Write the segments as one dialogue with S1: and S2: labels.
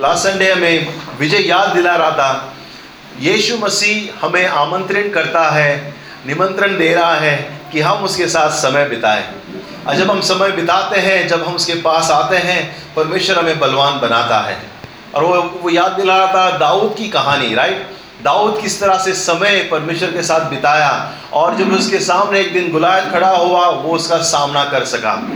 S1: Last Sunday हमें विजय याद दिला रहा था। यीशु मसीह हमें आमंत्रण करता है, निमंत्रण दे रहा है कि हम उसके साथ समय बिताएँ। और जब हम समय बिताते हैं, जब हम उसके पास आते हैं, परमेश्वर हमें बलवान बनाता है। और वो वो याद दिला रहा था दाऊद की कहानी राइट दाऊद किस तरह से समय परमेश्वर के साथ बिताया और जब उसके सामने एक दिन गुलायत खड़ा हुआ, वो उसका सामना कर सका।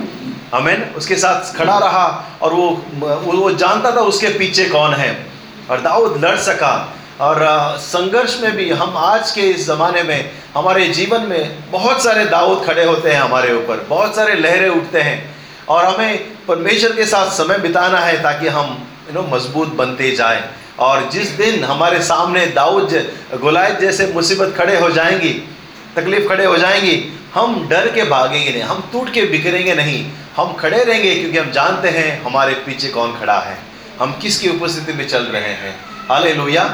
S1: हमें उसके साथ खड़ा रहा और वो, वो जानता था उसके पीछे कौन है। और दाऊद लड़ सका। और संघर्ष में भी हम आज के इस ज़माने में हमारे जीवन में बहुत सारे दाऊद खड़े होते हैं हमारे ऊपर। बहुत सारे लहरें उठते हैं। और हमें परमेश्वर के साथ समय बिताना है ताकि हम यू नो मज़बूत बनते जाएँ। और जिस दिन हमारे सामने दाऊद गुलायत जैसे मुसीबत खड़े हो जाएँगी तकलीफ़ खड़े हो जाएँगी हम डर के भागेंगे नहीं, हम टूट के बिखरेंगे नहीं। हम खड़े रहेंगे क्योंकि हम जानते हैं हमारे पीछे कौन खड़ा है, हम किसकी उपस्थिति में चल रहे हैं। हाले लोहिया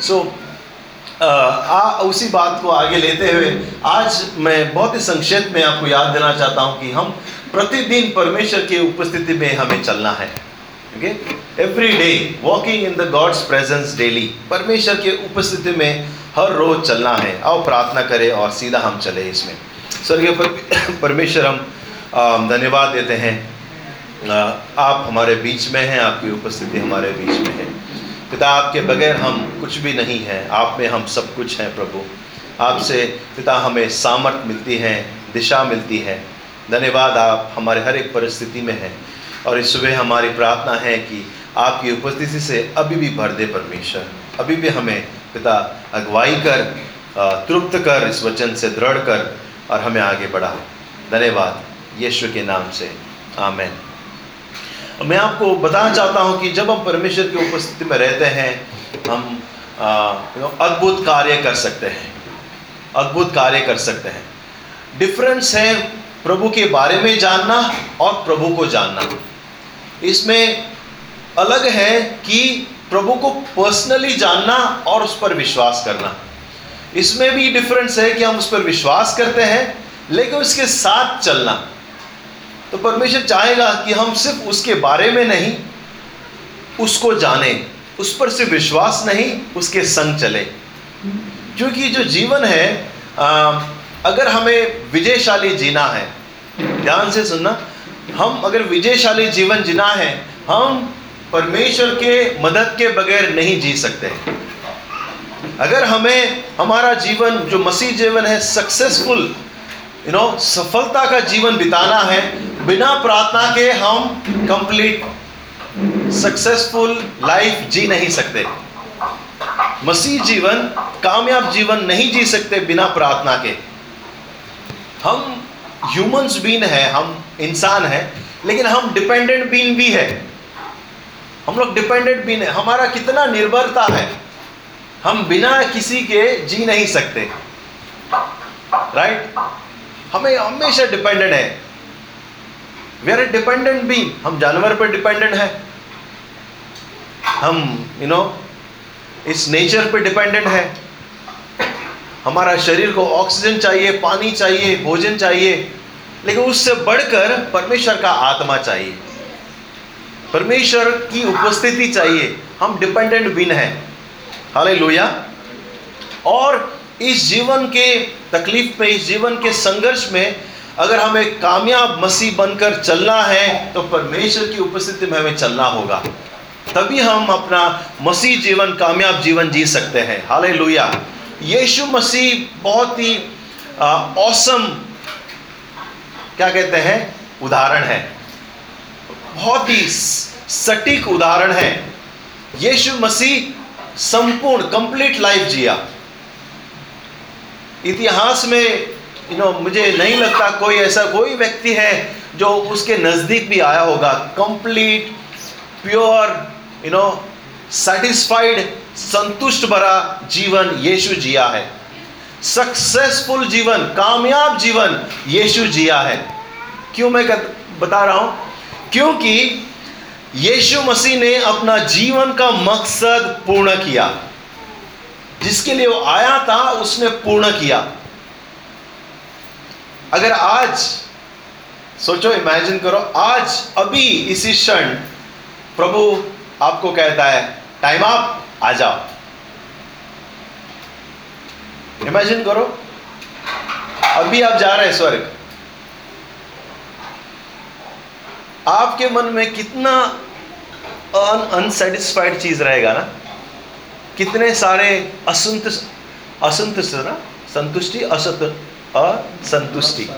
S1: सो आ, उसी बात को आगे लेते हुए आज मैं बहुत ही संक्षेप में आपको याद देना चाहता हूँ कि हम प्रतिदिन परमेश्वर की उपस्थिति में हमें चलना है। Okay? Every day walking in the God's presence daily परमेश्वर के उपस्थिति में हर रोज चलना है। आओ प्रार्थना करें और सीधा हम चले इसमें। पर, परमेश्वर हम धन्यवाद देते हैं। आप हमारे बीच में हैं आपकी उपस्थिति हमारे बीच में है। पिता आपके बगैर हम कुछ भी नहीं हैं। आप में हम सब कुछ हैं प्रभु। आपसे पिता हमें सामर्थ मिलती है दिशा मिलती है। धन्यवाद आप हमारे हर एक परिस्थिति में हैं। और इस सुबह हमारी प्रार्थना है कि आपकी उपस्थिति से अभी भी भर दे परमेश्वर। अभी भी हमें पिता अगुवाई कर तृप्त कर इस वचन से दृढ़ कर और हमें आगे बढ़ा धन्यवाद। यीशु के नाम से। आमेन। मैं आपको बताना चाहता हूँ कि जब हम परमेश्वर की उपस्थिति में रहते हैं, हम अद्भुत कार्य कर सकते हैं। अद्भुत कार्य कर सकते हैं। डिफरेंस है प्रभु के बारे में जानना और प्रभु को जानना। इसमें अलग है कि प्रभु को पर्सनली जानना और उस पर विश्वास करना। इसमें भी डिफरेंस है कि हम उस पर विश्वास करते हैं लेकिन उसके साथ चलना। तो परमेश्वर चाहेगा कि हम सिर्फ़ उसके बारे में नहीं उसको जाने उस पर सिर्फ़ विश्वास नहीं उसके संग चले। क्योंकि जो जीवन है आ, अगर हमें विजयशाली जीना है ध्यान से सुनना हम अगर विजयशाली जीवन जीना है हम परमेश्वर के मदद के बगैर नहीं जी सकते। अगर हमें हमारा जीवन, जो मसीह जीवन है सक्सेसफुल यू नो सफलता का जीवन बिताना है, बिना प्रार्थना के हम कंप्लीट सक्सेसफुल लाइफ जी नहीं सकते। मसीह जीवन, कामयाब जीवन नहीं जी सकते बिना प्रार्थना के। हम ह्यूमंस बीन है, हम इंसान है, लेकिन हम डिपेंडेंट बीन भी है। हम लोग डिपेंडेंट बीन है। हमारा कितना निर्भरता है। हम बिना किसी के जी नहीं सकते। राइट हमें हमेशा डिपेंडेंट है। We are a dependent be हम जानवर पर डिपेंडेंट है। हम यू नो इस नेचर पर डिपेंडेंट है। हमारा शरीर को ऑक्सीजन चाहिए, पानी चाहिए, भोजन चाहिए, लेकिन उससे बढ़कर परमेश्वर का आत्मा चाहिए। परमेश्वर की उपस्थिति चाहिए। हम डिपेंडेंट बिन है। हाले और इस जीवन के तकलीफ़ में, इस जीवन के संघर्ष में अगर हमें कामयाब मसीह बनकर चलना है तो परमेश्वर की उपस्थिति में हमें चलना होगा। तभी हम अपना मसीह जीवन, कामयाब जीवन जी सकते हैं। हाले लोहिया यीशु मसीह बहुत ही औसम क्या कहते हैं? उदाहरण है। बहुत ही सटीक उदाहरण है। यीशु मसीह संपूर्ण कंप्लीट लाइफ जिया। इतिहास में यू नो मुझे नहीं लगता कोई ऐसा कोई व्यक्ति है जो उसके नज़दीक भी आया होगा। Complete pure you know satisfied संतुष्ट भरा जीवन यीशु जिया है। सक्सेसफुल जीवन, कामयाब जीवन यीशु जिया है। क्यों मैं बता रहा हूँ? क्योंकि यीशु मसीह ने अपना जीवन का मकसद पूर्ण किया। जिसके लिए वो आया था, उसने पूर्ण किया। अगर आज, सोचो इमेजिन करो, आज, अभी, इसी क्षण, प्रभु आपको कहता है टाइम आप आ जाओ। इमेजिन करो, अभी आप जा रहे हैं स्वर्ग। आपके मन में कितना अनसेटिस्फाइड चीज़ रहेगा ना? कितने सारे असंतुष्ट असंतुष्ट ना? संतुष्टि, असत, असंतुष्टि।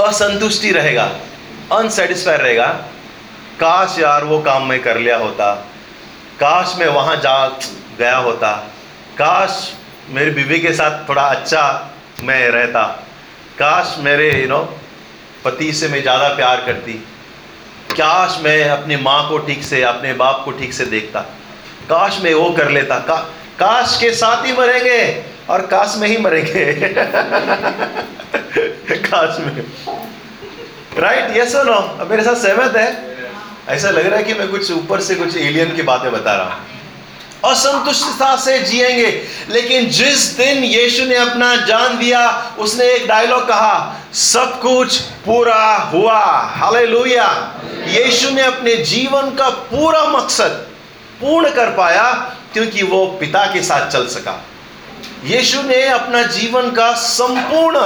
S1: असंतुष्टि रहेगा अनसेटिस्फाइड रहेगा। काश यार वो काम मैं कर लिया होता, काश मैं वहाँ जा गया होता, काश मेरी बीवी के साथ थोड़ा अच्छा मैं रहता, काश मेरे यू नो पति से मैं ज़्यादा प्यार करती। काश मैं अपनी माँ को ठीक से अपने बाप को ठीक से देखता। काश मैं वो कर लेता। का, काश के साथ ही मरेंगे और काश में ही मरेंगे। काश में। राइट यस नो मेरे साथ सहमत है? ऐसा लग रहा है कि मैं कुछ ऊपर से कुछ एलियन की बातें बता रहा हूँ। असंतुष्टता से जिएँगे। लेकिन जिस दिन यीशु ने अपना जान दिया, उसने एक डायलॉग कहा, सब कुछ पूरा हुआ। हालेलुया यीशु ने अपने जीवन का पूरा मकसद पूर्ण कर पाया, क्योंकि वो पिता के साथ चल सका। यीशु ने अपना जीवन का संपूर्ण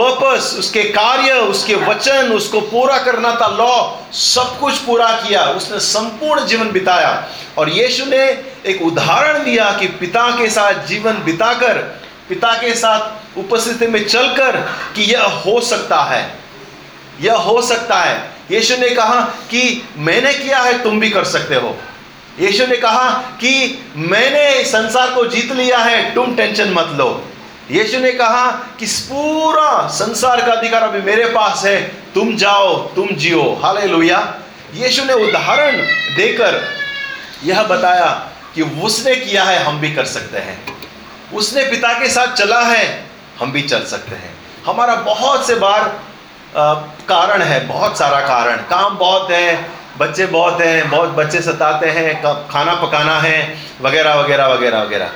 S1: पर्पस उसके कार्य, उसके वचन, उसको पूरा करना था लॉ सब कुछ पूरा किया, उसने संपूर्ण जीवन बिताया। और यीशु ने एक उदाहरण दिया कि पिता के साथ जीवन बिताकर, पिता के साथ उपस्थिति में चलकर कि यह हो सकता है। यह हो सकता है। यीशु ने कहा कि मैंने किया है, तुम भी कर सकते हो। यीशु ने कहा कि मैंने संसार को जीत लिया है, तुम टेंशन मत लो। यीशु ने कहा कि पूरा संसार का अधिकार अभी मेरे पास है। तुम जाओ तुम जियो। हाल हाले यीशु ने उदाहरण देकर यह बताया कि उसने किया है हम भी कर सकते हैं। उसने पिता के साथ चला है हम भी चल सकते हैं। हमारा बहुत से बार आ, कारण है बहुत सारा कारण। काम बहुत है बच्चे बहुत हैं बहुत बच्चे सताते हैं खाना पकाना है वगैरह वगैरह वगैरह वगैरह।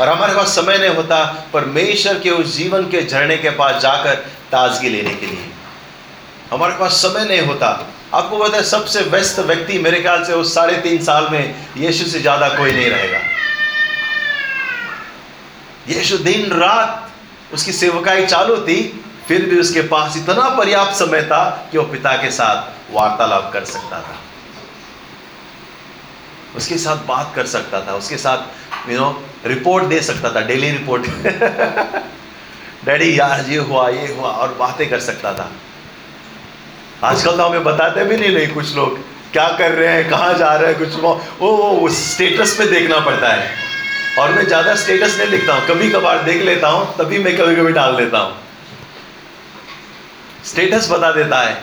S1: और हमारे पास समय नहीं होता परमेश्वर के उस जीवन के झरने के पास जाकर ताजगी लेने के लिए। हमारे पास समय नहीं होता। आपको पता है सबसे व्यस्त व्यक्ति मेरे ख्याल से उस साढ़े तीन साल में यीशु से ज़्यादा कोई नहीं रहेगा। यीशु दिन रात उसकी सेवकाई चालू थी, फिर भी उसके पास इतना पर्याप्त समय था कि वो पिता के साथ वार्तालाप कर सकता था। उसके साथ बात कर सकता था। उसके साथ यू नो रिपोर्ट दे सकता था, डेली रिपोर्ट। डैडी, यार, ये हुआ ये हुआ, और बातें कर सकता था। आजकल तो हमें बताते भी नहीं नहीं कुछ लोग, क्या कर रहे हैं, कहाँ जा रहे हैं, कुछ वो वो स्टेटस पे देखना पड़ता है। और मैं ज़्यादा स्टेटस नहीं लिखता हूँ कभी कभार देख लेता हूँ, तभी मैं कभी कभी डाल देता हूँ। स्टेटस बता देता है।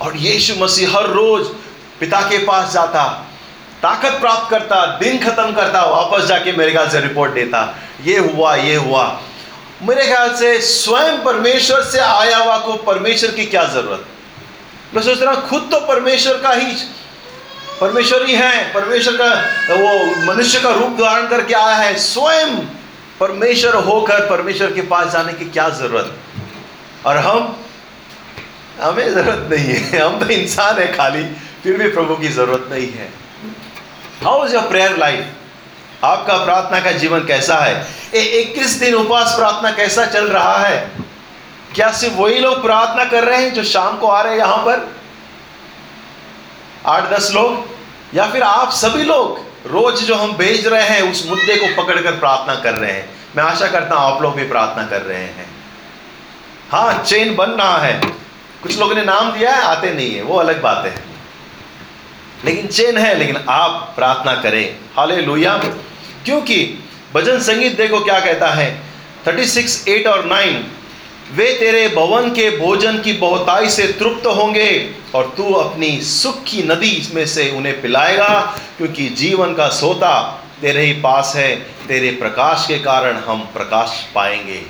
S1: और यीशु मसीह हर रोज पिता के पास जाता ताकत प्राप्त करता, दिन खत्म करता, वापस जाके मेरे ख्याल से रिपोर्ट देता। ये हुआ ये हुआ। मेरे ख्याल से स्वयं परमेश्वर से आया हुआ को परमेश्वर की क्या ज़रूरत? मैं सोच रहा खुद तो परमेश्वर का ही परमेश्वर ही है, परमेश्वर का वो मनुष्य का रूप धारण करके आया है। स्वयं परमेश्वर होकर परमेश्वर के पास जाने की क्या ज़रूरत? और हम, हमें ज़रूरत नहीं है। हम तो इंसान है खाली, फिर भी प्रभु की ज़रूरत नहीं है। How is your prayer life आपका प्रार्थना का जीवन कैसा है? इक्कीस दिन उपवास प्रार्थना कैसा चल रहा है? क्या सिर्फ़ वही लोग प्रार्थना कर रहे हैं जो शाम को आ रहे हैं यहाँ पर? आठ, दस लोग? या फिर आप सभी लोग रोज जो हम भेज रहे हैं, उस मुद्दे को पकड़कर प्रार्थना कर रहे हैं? मैं आशा करता हूँ आप लोग भी प्रार्थना कर रहे हैं। हाँ चेन बन रहा है। कुछ लोगों ने नाम दिया है, आते नहीं है। वो अलग बात है। लेकिन चेन है, लेकिन आप प्रार्थना करें। हाले क्योंकि भजन संगीत देखो क्या कहता है। थर्टी सिक्स, एट और नाइन, वे तेरे भवन के भोजन की बहुताई से तृप्त होंगे और तू अपनी सुख की नदी में से उन्हें पिलाएगा, क्योंकि जीवन का सोता तेरे ही पास है। तेरे प्रकाश के कारण हम प्रकाश पाएँगे।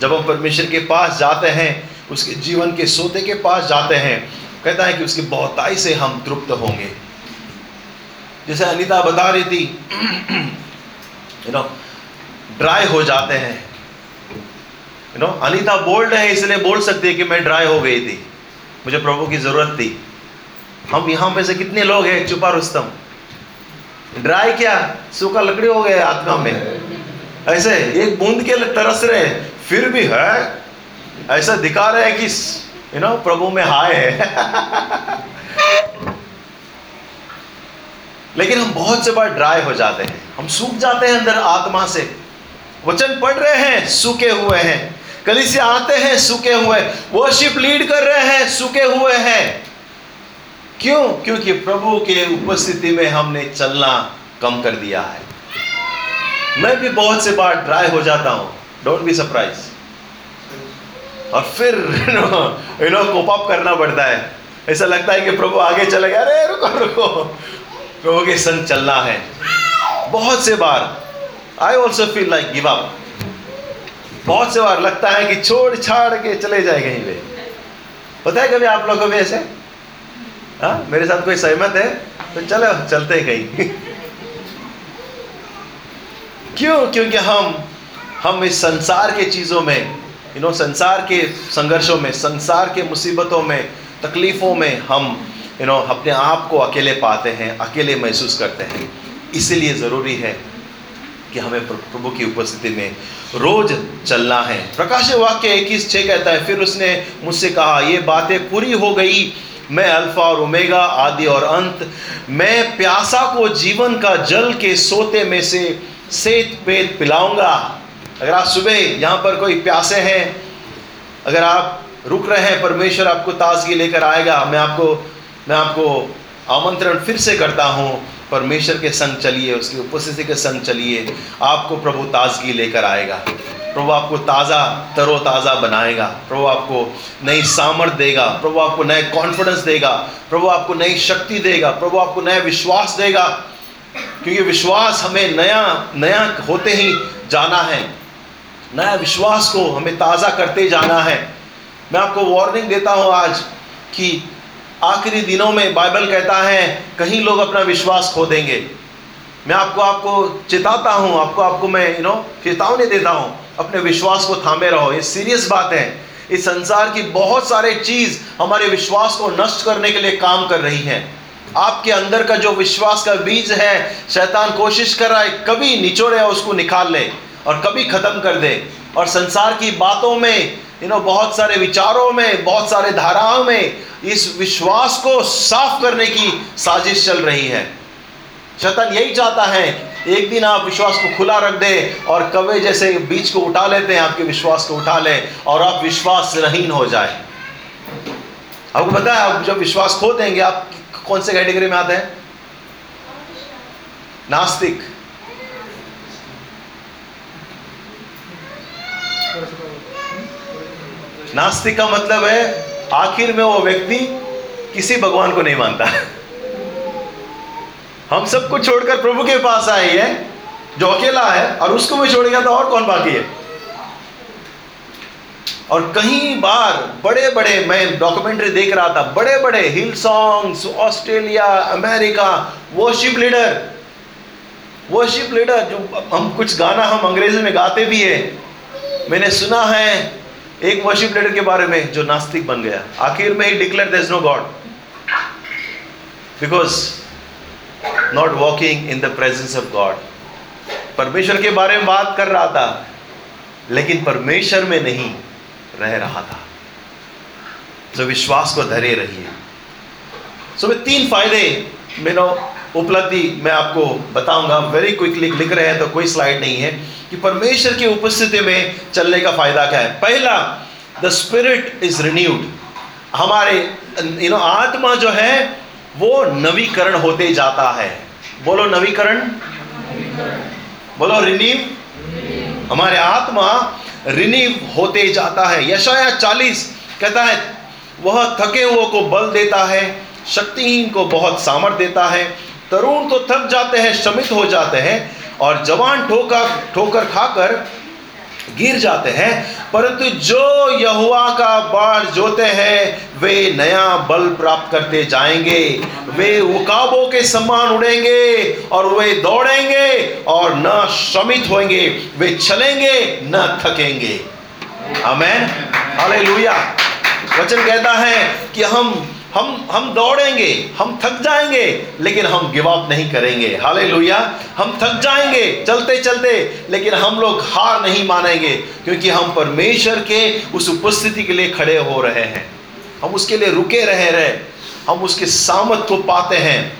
S1: जब हम परमेश्वर के पास जाते हैं, उसके जीवन के सोते के पास जाते हैं कहता है कि उसकी बहुताई से हम तृप्त होंगे। जैसे अनिता बता रही थी यू नो ड्राई हो जाते हैं। यू नो अनिता बोल्ड है, इसलिए बोल सकती है कि मैं ड्राई हो गई थी। मुझे प्रभु की ज़रूरत थी। हम यहाँ पे से कितने लोग हैं, चुपा रुस्तम? ड्राई क्या? सूखा लकड़ी हो गया आत्मा में। ऐसे एक बूंद के तरस रहे फिर भी है। ऐसा दिखा रहे हैं कि यू नो प्रभु में हाय है। लेकिन हम बहुत से बार ड्राई हो जाते हैं। हम सूख जाते हैं अंदर आत्मा से। वचन पढ़ रहे हैं, सूखे हुए हैं। कली से आते हैं, सूखे हुए। वर्शिप लीड कर रहे हैं, सूखे हुए हैं। क्यों? क्योंकि प्रभु के उपस्थिति में हमने चलना कम कर दिया है। मैं भी बहुत से बार ड्राई हो जाता हूँ। डोंट बी सरप्राइज़ और फिर यू नो कोप अप करना पड़ता है। ऐसा लगता है कि प्रभु आगे चले गए, अरे, रुको रुको। प्रभु के संग चलना है। बहुत से बार I also feel like give up बहुत से बार लगता है कि छोड़ छाड़ के चले जाए कहीं पे। पता है कभी आप लोग भी ऐसे? हाँ मेरे साथ कोई सहमत है? तो चलो, चलते हैं कहीं। क्यों? क्योंकि हम हम इस संसार के चीज़ों में यू नो संसार के संघर्षों में, संसार के मुसीबतों में, तकलीफ़ों में हम यू नो अपने आप को अकेले पाते हैं, अकेले महसूस करते हैं। इसीलिए ज़रूरी है कि हमें प्रभु की उपस्थिति में रोज चलना है। प्रकाश वाक्य इक्कीस छः कहता है, फिर उसने मुझसे कहा, ये बातें पूरी हो गई। मैं अल्फ़ा और ओमेगा आदि और अंत। मैं प्यासा को जीवन का जल के सोते में से सेत पेत पिलाऊँगा। अगर आप सुबह यहाँ पर कोई प्यासे हैं, अगर आप रुक रहे हैं, परमेश्वर आपको ताजगी लेकर आएगा। मैं आपको मैं आपको आमंत्रण फिर से करता हूँ, परमेश्वर के संग चलिए, उसकी उपस्थिति के संग चलिए। आपको प्रभु ताजगी लेकर आएगा। प्रभु आपको ताज़ा, तरोताज़ा बनाएगा। प्रभु आपको नई सामर्थ देगा। प्रभु आपको नए कॉन्फिडेंस देगा। प्रभु आपको नई शक्ति देगा। प्रभु आपको नया विश्वास देगा। क्योंकि विश्वास हमें नया नया होते ही जाना है। नया विश्वास को हमें ताज़ा करते जाना है। मैं आपको वार्निंग देता हूँ आज कि आखिरी दिनों में बाइबल कहता है, कहीं लोग अपना विश्वास खो देंगे। मैं आपको आपको चिताता हूँ, आपको आपको मैं यू नो चेतावनी देता हूँ, अपने विश्वास को थामे रहो। ये सीरियस बात है। इस संसार की बहुत सारे चीज़ हमारे विश्वास को नष्ट करने के लिए काम कर रही हैं। आपके अंदर का जो विश्वास का बीज है, शैतान कोशिश कर रहा है, कभी निचोड़े उसको निकाल ले। और कभी ख़त्म कर दे। और संसार की बातों में यू नो बहुत सारे विचारों में, बहुत सारे धाराओं में इस विश्वास को साफ़ करने की साजिश चल रही है। शैतान यही चाहता है, एक दिन आप विश्वास को खुला रख दे और कवे जैसे बीज को उठा लेते हैं, आपके विश्वास को उठा ले और आप विश्वास रहीन हो जाए। आपको पता है, आप जब विश्वास खो देंगे, आप कौन से कैटेगरी में आते हैं? नास्तिक। नास्तिक का मतलब है, आखिर में वो व्यक्ति किसी भगवान को नहीं मानता। हम सबको छोड़कर प्रभु के पास आए हैं, जो अकेला है, और उसको भी गया तो और कौन बाकी है? और कई बार बड़े बड़े मैं डॉक्यूमेंट्री देख रहा था बड़े बड़े hill songs Australia America worship leader worship leader जो हम कुछ गाना हम अंग्रेज़ी में गाते भी है, मैंने सुना है एक वर्शिप लीडर के बारे में जो नास्तिक बन गया। आखिर में ही declare there no God because not walking in the presence of God परमेश्वर के बारे में बात कर रहा था, लेकिन परमेश्वर में नहीं रह रहा था। तो विश्वास को धरे रहिए। सो मैं तीन फ़ायदे मेरा उपलब्धि मैं आपको बताऊँगा। वेरी क्विकली लिख रहे हैं तो कोई स्लाइड नहीं है। कि परमेश्वर की उपस्थिति में चलने का फ़ायदा क्या है? पहला द स्पिरिट इज़ रिन्यूड हमारे यू नो आत्मा जो है, वो नवीकरण होते जाता है। बोलो नवीकरण। बोलो रिन्यू हमारे आत्मा रिन्यू होते जाता है। यशाया चालीस कहता है, वह थके हुए को बल देता है, शक्तिहीन को बहुत सामर्थ देता है, तरुण तो थक जाते हैं श्रमित हो जाते हैं और जवान ठोकर ठोकर खाकर गिर जाते हैं। परंतु जो यहुआ का बाढ़ जोते हैं, वे नया बल प्राप्त करते जाएँगे। वे उकाबों के समान उड़ेंगे और वे दौड़ेंगे और न श्रमित होंगे। वे चलेंगे न थकेंगे। Amen hallelujah. वचन कहता है कि हम हम हम दौड़ेंगे, हम थक जाएँगे, लेकिन हम गिव अप नहीं करेंगे। हाले हम थक जाएँगे, चलते चलते, लेकिन हम लोग हार नहीं मानेंगे, क्योंकि हम परमेश्वर के उस उपस्थिति के लिए खड़े हो रहे हैं। हम उसके लिए रुके रहे रहे। हम उसके सामत को पाते हैं।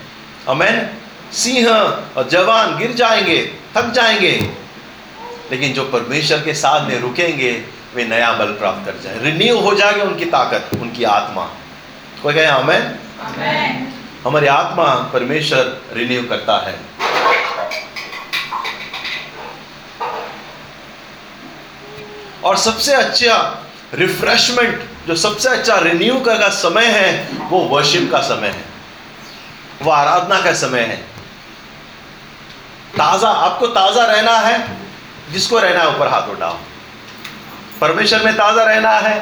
S1: अमेन सिंह और जवान गिर जाएँगे, थक जाएँगे, लेकिन जो परमेश्वर के साथ में रुकेंगे, वे नया बल प्राप्त कर जाए। रिन्यू हो जाएगी उनकी ताकत, उनकी आत्मा। कोई कहे हमें हमारी आत्मा परमेश्वर रिन्यू करता है। और सबसे अच्छा रिफ्रेशमेंट जो सबसे अच्छा रिन्यू का समय है वो वर्शिप का समय है। वो आराधना का समय है। ताज़ा आपको ताज़ा रहना है जिसको रहना है ऊपर हाथ उठाओ। परमेश्वर में ताज़ा रहना है?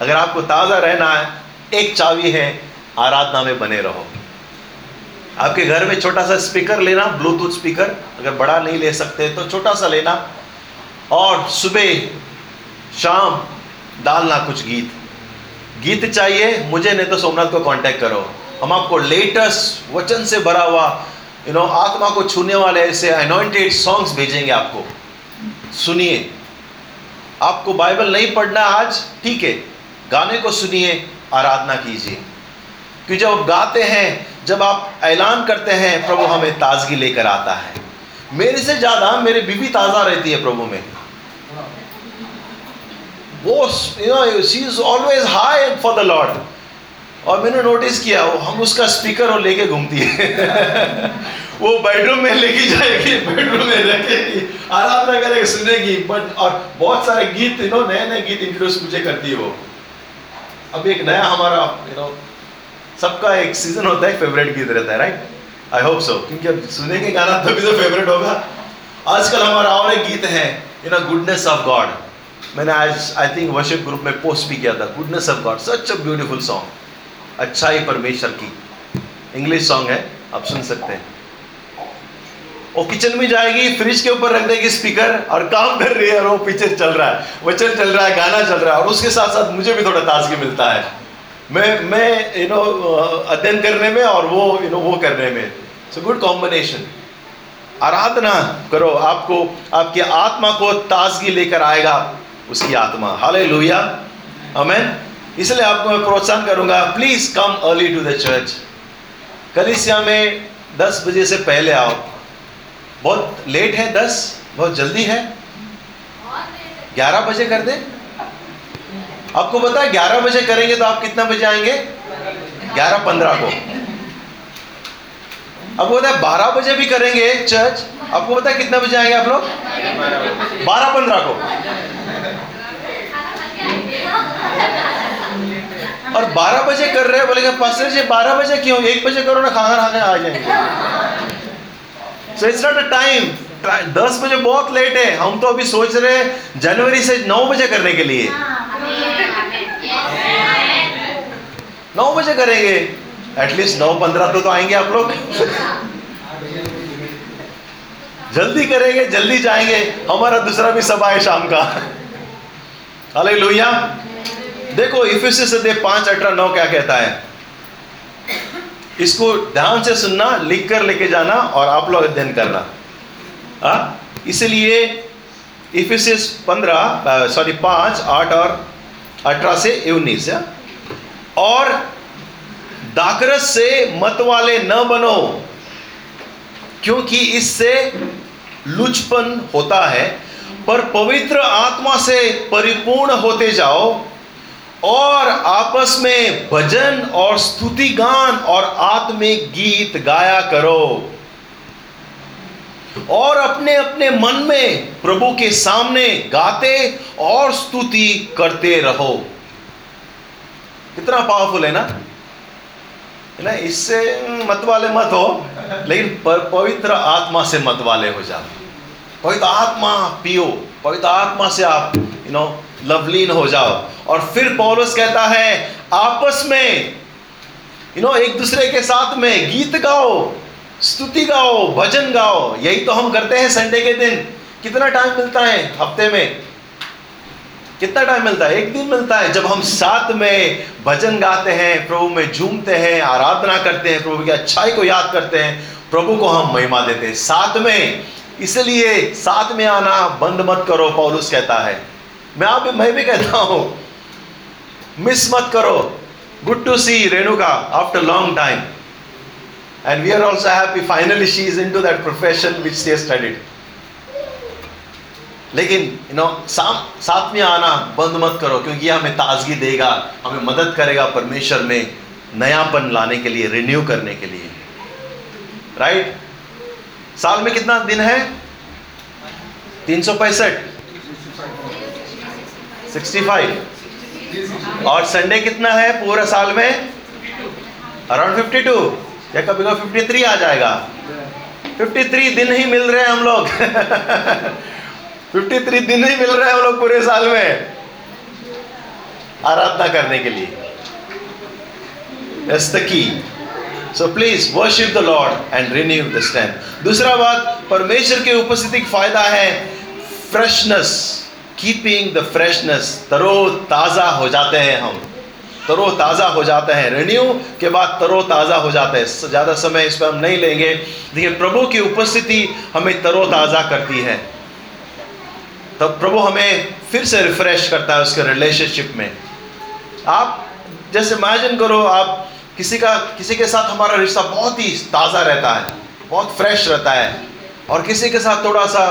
S1: अगर आपको ताज़ा रहना है एक चाबी है, आराधना में बने रहो। आपके घर में छोटा सा स्पीकर लेना, ब्लूटूथ स्पीकर, अगर बड़ा नहीं ले सकते तो छोटा सा लेना। और सुबह, शाम, डालना कुछ गीत। गीत चाहिए, मुझे नहीं तो सोमनाथ को कांटेक्ट करो। हम आपको लेटेस्ट वचन से भरा हुआ यू नो आत्मा को छूने वाले ऐसे अनोइंटेड सॉन्ग्स भेजेंगे आपको। सुनिए। आपको बाइबल नहीं पढ़ना आज, ठीक है। गाने को सुनिए। आराधना कीजिए। क्योंकि जब आप गाते हैं, जब आप ऐलान करते हैं, प्रभु हमें ताजगी लेकर आता है। मेरे से ज़्यादा मेरी बीवी ताज़ा रहती है प्रभु में। वो you know she is always high for the lord और मैंने नोटिस किया, वो हम उसका स्पीकर और लेके घूमती है। वो बेडरूम में लेके जाएगी बेडरूम में रखेगी, आराधना करेगी, सुनेगी। बट और बहुत सारे गीत यू नो नए नए गीत इंट्रोड्यूस मुझे करती है वो। अब एक नया हमारा यू नो सबका एक सीज़न होता है फेवरेट गीत रहता है राइट आई होप सो क्योंकि अब सुनेंगे गाना, तभी तो फेवरेट होगा। आजकल हमारा और एक गीत है you know goodness of God मैंने आज आई थिंक वर्शिप ग्रुप में पोस्ट भी किया था goodness of God such a beautiful song अच्छाई परमेश्वर की। इंग्लिश सॉन्ग है, आप सुन सकते हैं। वो किचन में जाएगी फ्रिज के ऊपर रख देगी स्पीकर और काम कर रही है और वो पीछे चल रहा है, वचन चल रहा है, गाना चल रहा है और उसके साथ साथ मुझे भी थोड़ा ताजगी मिलता है। मैं मैं यू नो अध्ययन करने में और वो यू नो वो करने में। सो गुड कॉम्बिनेशन आराधना करो, आपको, आपकी आत्मा को ताजगी लेकर आएगा उसकी आत्मा। हाले लोहिया अमेन इसलिए आपको मैं प्रोत्साहन करूँगा please come early to the church कलिसिया में 10 बजे से पहले आओ। बहुत लेट है 10 बहुत जल्दी है। 11 बजे कर दे। आपको पता है 11 बजे करेंगे तो आप कितना बजे आएँगे? 11 पंद्रह को। आपको पता है 12 बजे भी करेंगे चर्च आपको पता है कितना बजे आएँगे आप लोग? 12 पंद्रह को। और 12 बजे कर रहे हैं, बोलेंगे जी 12 बजे क्यों? एक बजे करो ना, खाना खाने आ जाएँगे। So it's not a time दस बजे बहुत लेट है। हम तो अभी सोच रहे हैं जनवरी से नौ बजे करने के लिए। नौ बजे करेंगे। एटलीस्ट नौ पंद्रह तो, तो आएँगे आप लोग। जल्दी करेंगे जल्दी जाएँगे। हमारा दूसरा भी सभा है शाम का। अले लोहिया देखो इफिस पाँच अठारह नौ क्या कहता है। इसको ध्यान से सुनना लिख कर लेके जाना और आप लोग अध्ययन करना। इसलिए इफिसिस पंद्रह सॉरी पाँच, आठ और अठारह से उन्नीस और दाकरस से मत वाले न बनो, क्योंकि इससे लुचपन होता है, पर पवित्र आत्मा से परिपूर्ण होते जाओ और आपस में भजन और स्तुति गान और आत्मिक गीत गाया करो। और अपने अपने मन में प्रभु के सामने गाते और स्तुति करते रहो। कितना पावरफुल है ना? ना? इससे मत वाले मत हो, लेकिन पवित्र आत्मा से मत वाले हो जाओ। पवित्र आत्मा पियो, पवित्र आत्मा से आप यू नो लवलीन हो जाओ। और फिर पौलुस कहता है, आपस में यू नो एक दूसरे के साथ में गीत गाओ, स्तुति गाओ, भजन गाओ। यही तो हम करते हैं संडे के दिन। कितना टाइम मिलता है हफ़्ते में? कितना टाइम मिलता है? एक दिन मिलता है जब हम साथ में भजन गाते हैं, प्रभु में झूमते हैं, आराधना करते हैं, प्रभु की अच्छाई को याद करते हैं, प्रभु को हम महिमा देते हैं। साथ में, इसलिए साथ में आना बंद मत करो, पौलुस कहता है। मैं आप भी मैं भी कहता हूँ मिस मत करो। Good to see Renuka after long time and we are also happy finally she is into that profession which she studied लेकिन यू नो साथ में आना बंद मत करो, क्योंकि ये हमें ताजगी देगा, हमें मदद करेगा परमेश्वर में नयापन लाने के लिए रिन्यू करने के लिए। राइट साल में कितना दिन है? तीन सौ पैंसठ। Sixty five. और संडे कितना है पूरा साल में? अराउंड फिफ्टी टू या कभी कभी फिफ्टी थ्री आ जाएगा। फिफ्टी थ्री दिन ही मिल रहे हैं हम लोग। फिफ्टी थ्री दिन ही मिल रहे हैं हम लोग पूरे साल में। आराधना करने के लिए. So please worship the Lord and renew the strength. दूसरा बात, परमेश्वर की उपस्थिति फ़ायदा है फ्रेशनेस कीपिंग द फ्रेशनेस तरो ताज़ा हो जाते हैं हम। तरो ताज़ा हो जाते हैं। रिन्यू के बाद तरो ताज़ा हो जाते हैं। ज़्यादा समय इस पर हम नहीं लेंगे। लेकिन प्रभु की उपस्थिति हमें तरो ताज़ा करती है। तब प्रभु हमें फिर से रिफ्रेश करता है उसके रिलेशनशिप में। आप जैसे इमेजिन करो, आप किसी का, किसी के साथ हमारा रिश्ता बहुत ही ताज़ा रहता है, बहुत फ्रेश रहता है। और किसी के साथ थोड़ा सा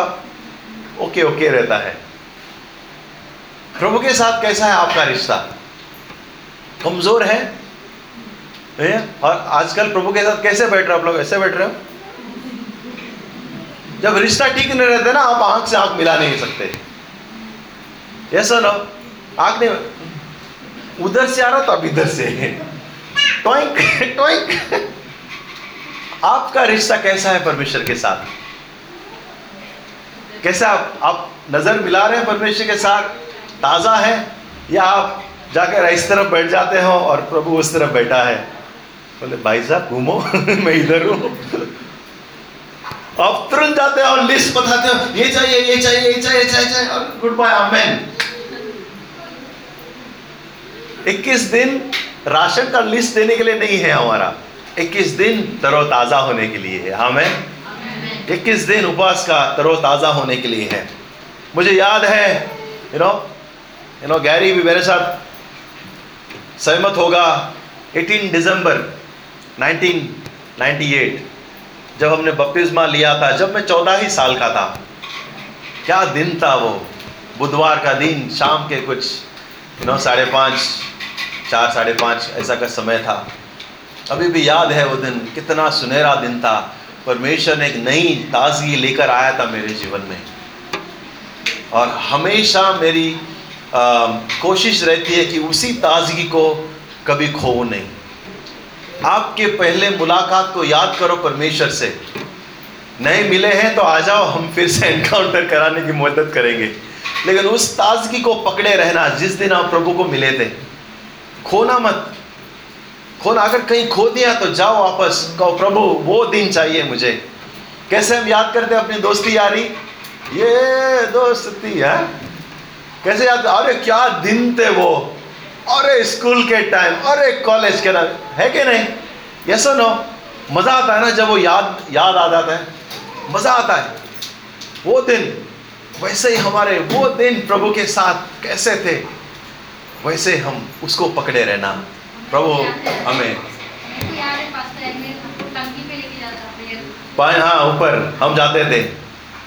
S1: ओके ओके रहता है। प्रभु के साथ कैसा है आपका रिश्ता? कमज़ोर है? और आजकल प्रभु के साथ कैसे बैठ रहे हो आप लोग? ऐसे बैठ रहे हो? जब रिश्ता ठीक नहीं रहता ना, आप आँख से आँख मिला नहीं सकते। ऐसा आँख नहीं उधर से आ रहा तो अब इधर से। टोइंक टोइंक आपका रिश्ता कैसा है परमेश्वर के साथ? कैसे आप आप नज़र मिला रहे हैं परमेश्वर के साथ? ताज़ा है या आप जाकर इस तरफ़ बैठ जाते हो और प्रभु उस तरफ़ बैठा है? बोले भाई साहब घूमो मैं इधर हूँ। आप तुरंत जाते हो और लिस्ट बताते हो ये चाहिए ये चाहिए ये चाहिए ये चाहिए और गुड बाय आमेन 21 दिन राशन का लिस्ट देने के लिए नहीं है हमारा। 21 दिन तरोताजा होने के लिए है। हमें 21 दिन उपवास का तरोताजा होने के लिए है। मुझे याद है you know you know Gary भी मेरे साथ सहमत होगा 18 दिसंबर 1998 जब हमने बपतिस्मा लिया था, जब मैं चौदह ही साल का था। क्या दिन था वो? बुधवार का दिन, शाम के कुछ यू नो साढ़े पाँच, चार, साढ़े पाँच, ऐसा का समय था। अभी भी याद है वो दिन, कितना सुनहरा दिन था। परमेश्वर ने एक नई ताजगी लेकर आया था मेरे जीवन में। और हमेशा मेरी कोशिश रहती है कि उसी ताजगी को कभी खो नहीं। आपके पहले मुलाकात को याद करो परमेश्वर से। नए मिले हैं तो आ जाओ, हम फिर से एनकाउंटर कराने की मदद करेंगे। लेकिन उस ताजगी को पकड़े रहना, जिस दिन आप प्रभु को मिले थे, खोना मत। खोना, अगर कहीं खो दिया तो जाओ वापस, कहो, प्रभु, वो दिन चाहिए मुझे। कैसे हम याद करते हैं अपनी दोस्ती यारी? ये दोस्ती, है? कैसे याद अरे, क्या दिन थे वो? अरे, स्कूल के टाइम, अरे, कॉलेज के टाइम। है कि नहीं? ये सुनो मज़ा आता है ना जब वो याद याद आ जाता है? मज़ा आता है। वो दिन, वैसे ही हमारे, वो दिन प्रभु के साथ कैसे थे? वैसे हम उसको पकड़े रहना। प्रभु, हमें। हाँ ऊपर, हम जाते थे।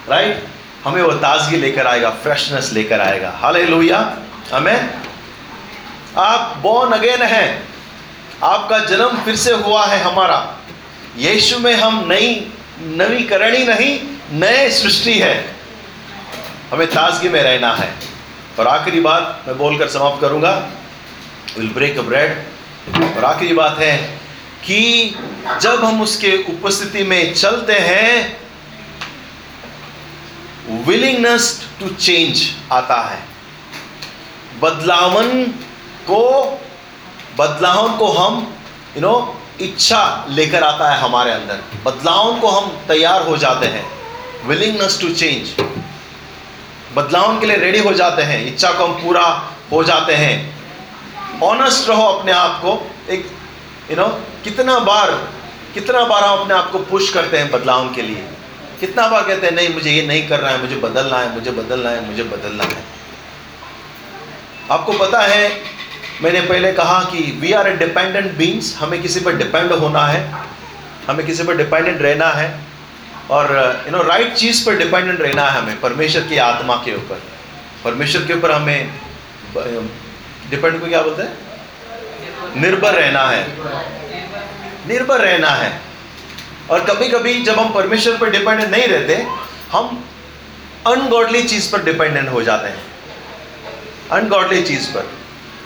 S1: राइट हमें वो ताजगी लेकर आएगा फ्रेशनेस लेकर आएगा। हाले लोहिया हमें आप बोर्न अगेन हैं। आपका जन्म फिर से हुआ है हमारा। यीशु में हम नई, नवीकरणी नहीं, नए सृष्टि है। हमें ताजगी में रहना है। और आखिरी बात मैं बोलकर समाप्त करूँगा। विल ब्रेक अ ब्रेड और आखिरी बात है कि जब हम उसके उपस्थिति में चलते हैं विलिंगनेस टू चेंज आता है। बदलावन को बदलाव को हम यू नो इच्छा लेकर आता है हमारे अंदर। बदलाव को हम तैयार हो जाते हैं। विलिंगनेस टू चेंज बदलाव के लिए रेडी हो जाते हैं। इच्छा को हम पूरा हो जाते हैं। ऑनेस्ट रहो अपने आप को। एक यू you नो know, कितना बार कितना बार हम अपने आप को पुश करते हैं बदलाव के लिए। कितना बार कहते हैं नहीं मुझे ये नहीं करना है मुझे बदलना है मुझे बदलना है मुझे बदलना है। आपको पता है मैंने पहले कहा कि we are a dependent beings हमें किसी पर डिपेंड होना है हमें किसी पर डिपेंडेंट रहना है और यू नो राइट चीज़ पर डिपेंडेंट रहना है हमें परमेश्वर की आत्मा के ऊपर। परमेश्वर के ऊपर हमें डिपेंड को क्या बोलते हैं? निर्भर रहना है। निर्भर रहना है। और कभी कभी जब हम परमेश्वर पर डिपेंडेंट नहीं रहते, हम अनगॉडली चीज़ पर डिपेंडेंट हो जाते हैं। अनगॉडली चीज़ पर।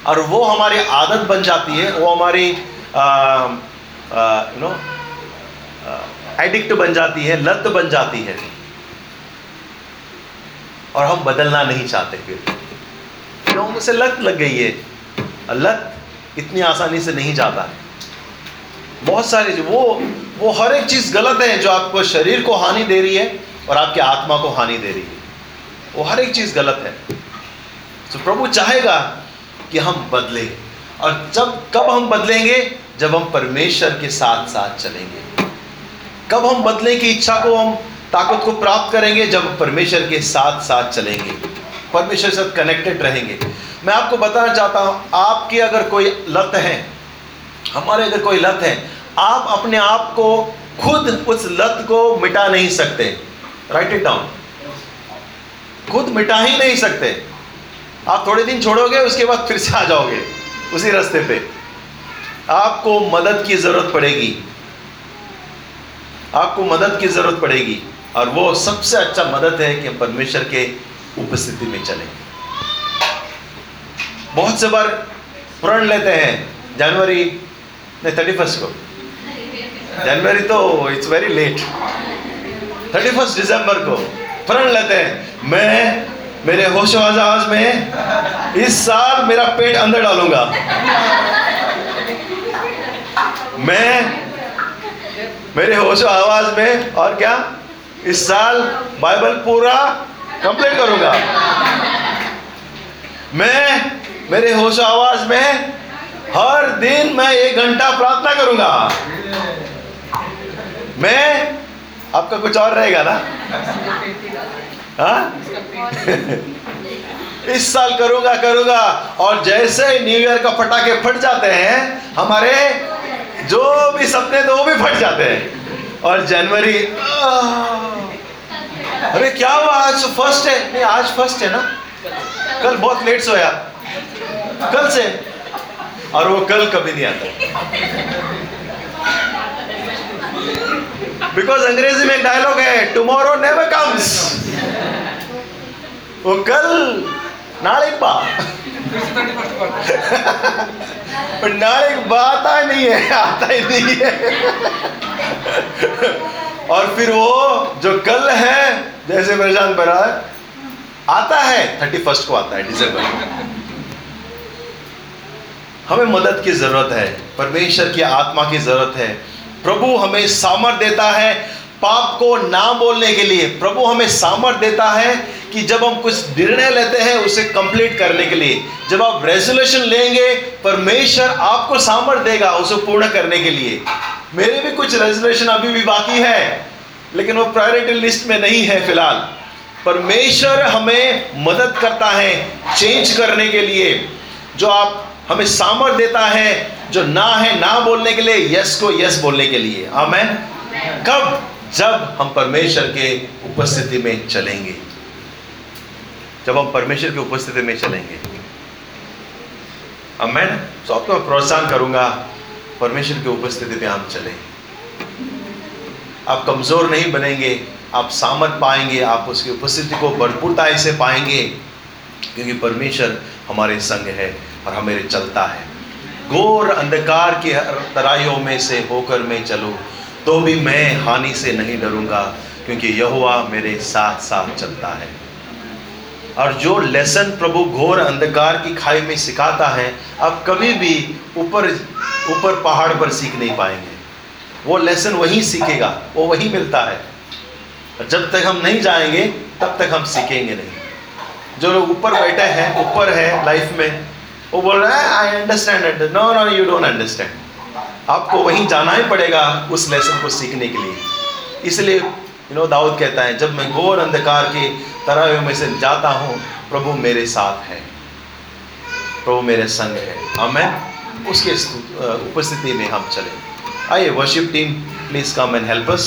S1: और वो हमारी आदत बन जाती है, वो हमारी यू नो एडिक्ट बन जाती है, लत बन जाती है। और हम बदलना नहीं चाहते फिर। लोगों से लत लग गई है। लत इतनी आसानी से नहीं जाता। है बहुत सारे वो वो हर एक चीज़ गलत है जो आपको शरीर को हानि दे रही है और आपके आत्मा को हानि दे रही है। वो हर एक चीज़ गलत है। तो प्रभु चाहेगा कि हम बदले और जब, कब हम बदलेंगे? जब हम परमेश्वर के साथ साथ चलेंगे। कब हम बदलने की इच्छा को हम, ताकत को प्राप्त करेंगे? जब परमेश्वर के साथ साथ चलेंगे। परमेश्वर से कनेक्टेड रहेंगे। मैं आपको बताना चाहता हूँ, आपकी अगर कोई लत है हमारे अगर कोई लत है, आप अपने आप को खुद उस लत को मिटा नहीं सकते। राइट इट डाउन खुद मिटा ही नहीं सकते। आप थोड़े दिन छोड़ोगे, उसके बाद फिर से आ जाओगे, उसी रास्ते पे। आपको मदद की ज़रूरत पड़ेगी। आपको मदद की ज़रूरत पड़ेगी। और वो सबसे अच्छा मदद है कि हम परमेश्वर के उपस्थिति में चलें। बहुत से बार प्रण लेते हैं, जनवरी नहीं थर्टी फ़र्स्ट को जनवरी तो it's very late thirty first दिसंबर को प्रण लेते हैं। मैं, मेरे होश आवाज़ में इस साल मेरा पेट अंदर डालूँगा। मैं, मेरे होश आवाज़ में और क्या? इस साल बाइबल पूरा कंप्लीट करूँगा। मैं, मेरे होश आवाज़ में दिन मैं एक घंटा प्रार्थना करूँगा। मैं, आपका कुछ और रहेगा ना? हाँ? इस साल करूँगा करूँगा। और जैसे न्यू ईयर का फटाके फट जाते हैं, हमारे जो भी सपने थे, वो भी फट जाते हैं। और जनवरी अरे क्या हुआ? आज फ़र्स्ट है। नहीं, आज फ़र्स्ट है ना? कल बहुत लेट सोया। कल से? और वो कल कभी नहीं आता। बिकॉज़ अंग्रेज़ी में एक डायलॉग है टुमारो नेवर कम्स वो कल नाले नाले बात आता नहीं है, आता ही नहीं है। और फिर वो जो कल है, जैसे परेशान बना आता है थर्टी फ़र्स्ट को आता है दिसंबर हमें मदद की ज़रूरत है, परमेश्वर की आत्मा की ज़रूरत है। प्रभु हमें सामर्थ देता है पाप को ना बोलने के लिए। प्रभु हमें सामर्थ देता है कि जब हम कुछ निर्णय लेते हैं, उसे कंप्लीट करने के लिए। जब आप रेजोल्यूशन लेंगे, परमेश्वर आपको सामर्थ देगा उसे पूर्ण करने के लिए। मेरे भी कुछ रेजोल्यूशन अभी भी बाकी है, लेकिन वो प्रायोरिटी लिस्ट में नहीं है फ़िलहाल। परमेश्वर हमें मदद करता है चेंज करने के लिए। जो आप हमें सामर्थ देता है जो ना है ना बोलने के लिए यस को यस बोलने के लिए। आमेन कब? जब हम परमेश्वर के उपस्थिति में चलेंगे। जब हम परमेश्वर की उपस्थिति में चलेंगे। अब मैं तो आपको प्रोत्साहन करूँगा परमेश्वर की उपस्थिति में हम चलें। आप कमज़ोर नहीं बनेंगे आप सामर्थ पाएँगे आप उसकी उपस्थिति को भरपूरता से पाएँगे। क्योंकि परमेश्वर हमारे संग है और हमें चलता है। घोर अंधकार की तराइयों में से होकर मैं चलूँ तो भी मैं हानि से नहीं डरूँगा, क्योंकि यहुआ मेरे साथ साथ चलता है। और जो लेसन प्रभु घोर अंधकार की खाई में सिखाता है, अब कभी भी ऊपर ऊपर पहाड़ पर सीख नहीं पाएँगे। वो लेसन वहीं सीखेगा, वो वहीं मिलता है। जब तक हम नहीं जाएँगे, तब तक हम सीखेंगे नहीं। जो लोग ऊपर बैठे हैं, ऊपर है लाइफ में, वो बोल रहे हैं I understand no no you don't understand आपको वहीं जाना ही पड़ेगा उस लेसन को सीखने के लिए। इसलिए यू नो दाऊद कहता है, जब मैं घोर अंधकार के तरह में से जाता हूँ, प्रभु मेरे साथ है। प्रभु मेरे संग है। हमें उसके उपस्थिति में हम चले। आइए worship team please come and help us